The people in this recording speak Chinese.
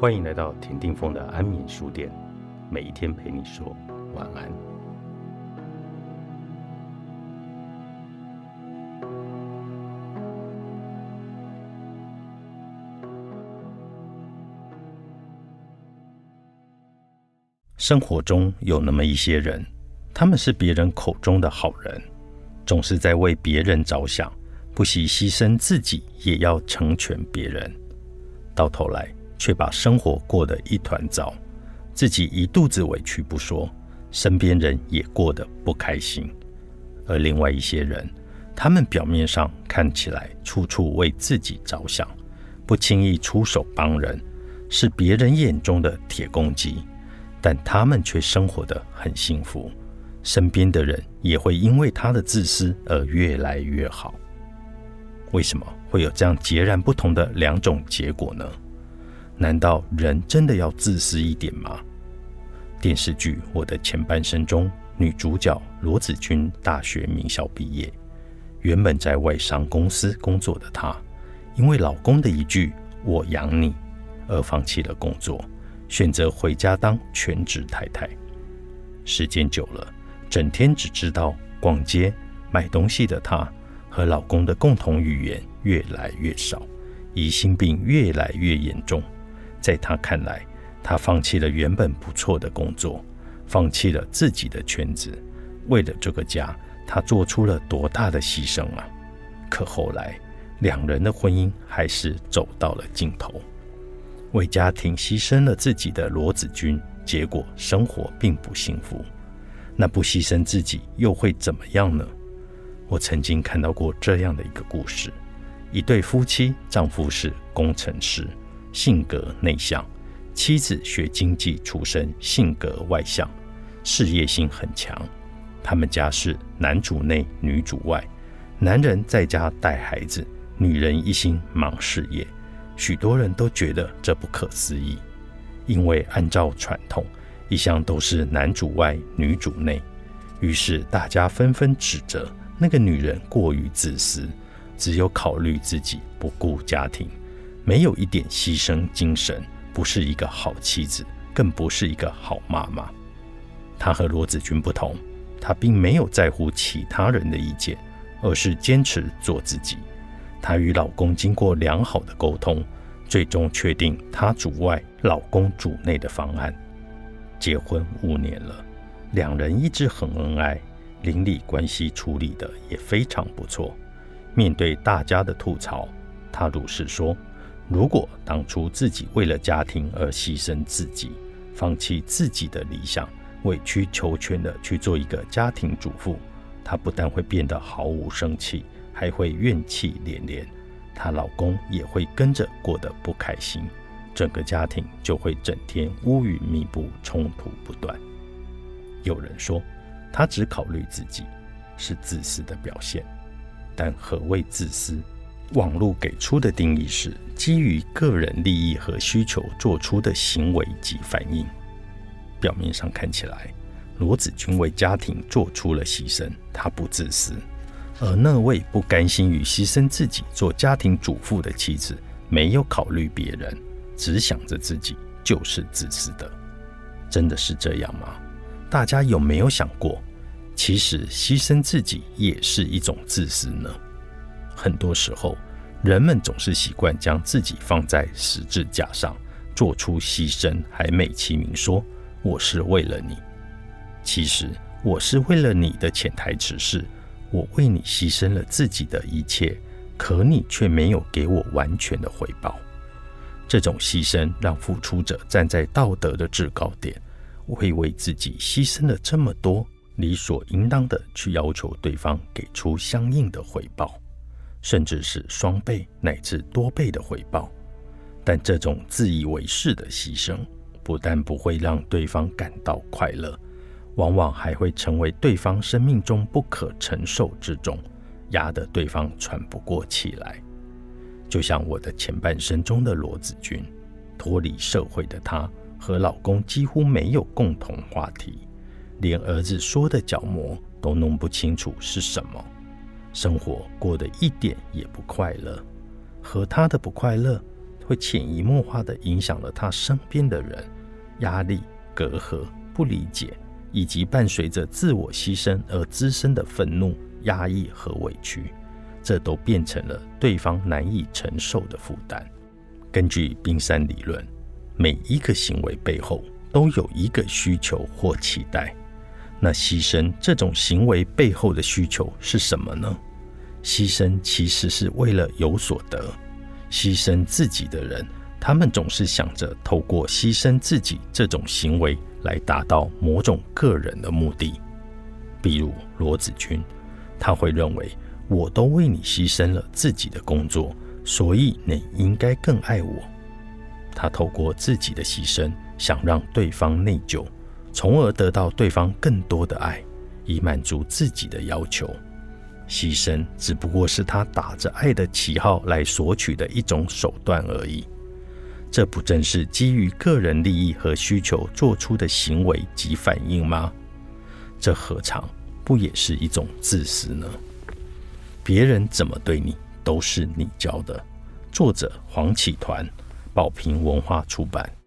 欢迎来到田定峰的安眠书店，每一天陪你说晚安。生活中有那么一些人，他们是别人口中的好人，总是在为别人着想，不惜牺牲自己也要成全别人，到头来却把生活过得一团糟，自己一肚子委屈不说，身边人也过得不开心。而另外一些人，他们表面上看起来处处为自己着想，不轻易出手帮人，是别人眼中的铁公鸡。但他们却生活得很幸福，身边的人也会因为他的自私而越来越好。为什么会有这样截然不同的两种结果呢？难道人真的要自私一点吗？电视剧《我的前半生》中，女主角罗子君大学名校毕业，原本在外商公司工作的她，因为老公的一句“我养你”而放弃了工作。选择回家当全职太太，时间久了，整天只知道逛街、买东西的她，和老公的共同语言越来越少，疑心病越来越严重。在他看来，他放弃了原本不错的工作，放弃了自己的圈子，为了这个家，他做出了多大的牺牲啊！可后来，两人的婚姻还是走到了尽头。为家庭牺牲了自己的罗子君，结果生活并不幸福。那不牺牲自己又会怎么样呢？我曾经看到过这样的一个故事：一对夫妻，丈夫是工程师，性格内向；妻子学经济出身，性格外向，事业心很强。他们家是男主内女主外，男人在家带孩子，女人一心忙事业。许多人都觉得这不可思议，因为按照传统，一向都是男主外女主内。于是大家纷纷指责那个女人过于自私，只有考虑自己，不顾家庭，没有一点牺牲精神，不是一个好妻子，更不是一个好妈妈。她和罗子君不同，她并没有在乎其他人的意见，而是坚持做自己。她与老公经过良好的沟通，最终确定她主外，老公主内的方案。结婚五年了，两人一直很恩爱，邻里关系处理的也非常不错。面对大家的吐槽，她如是说：“如果当初自己为了家庭而牺牲自己，放弃自己的理想，委曲求全的去做一个家庭主妇，她不但会变得毫无生气。”还会怨气连连，她老公也会跟着过得不开心，整个家庭就会整天乌云密布，冲突不断。有人说，她只考虑自己，是自私的表现。但何谓自私？网络给出的定义是基于个人利益和需求做出的行为及反应。表面上看起来，罗子君为家庭做出了牺牲，他不自私。而那位不甘心于牺牲自己做家庭主妇的妻子，没有考虑别人，只想着自己，就是自私的。真的是这样吗？大家有没有想过，其实牺牲自己也是一种自私呢？很多时候，人们总是习惯将自己放在十字架上，做出牺牲，还美其名说我是为了你。其实，我是为了你的潜台词是。我为你牺牲了自己的一切，可你却没有给我完全的回报。这种牺牲让付出者站在道德的制高点，会为自己牺牲了这么多，理所应当的去要求对方给出相应的回报，甚至是双倍乃至多倍的回报。但这种自以为是的牺牲，不但不会让对方感到快乐。往往还会成为对方生命中不可承受之重，压得对方喘不过气来。就像我的前半生中的罗子君，脱离社会的她和老公几乎没有共同话题，连儿子说的角膜都弄不清楚是什么，生活过得一点也不快乐。和他的不快乐，会潜移默化地影响了他身边的人，压力、隔阂、不理解，以及伴随着自我牺牲而滋生的愤怒、压抑和委屈，这都变成了对方难以承受的负担。根据冰山理论，每一个行为背后都有一个需求或期待。那牺牲这种行为背后的需求是什么呢？牺牲其实是为了有所得。牺牲自己的人，他们总是想着透过牺牲自己这种行为来达到某种个人的目的。比如罗子君，他会认为我都为你牺牲了自己的工作，所以你应该更爱我。他透过自己的牺牲，想让对方内疚，从而得到对方更多的爱，以满足自己的要求。牺牲只不过是他打着爱的旗号来索取的一种手段而已，这不正是基于个人利益和需求做出的行为及反应吗？这何尝不也是一种自私呢？别人怎么对你，都是你教的。作者黄启团，宝瓶文化出版。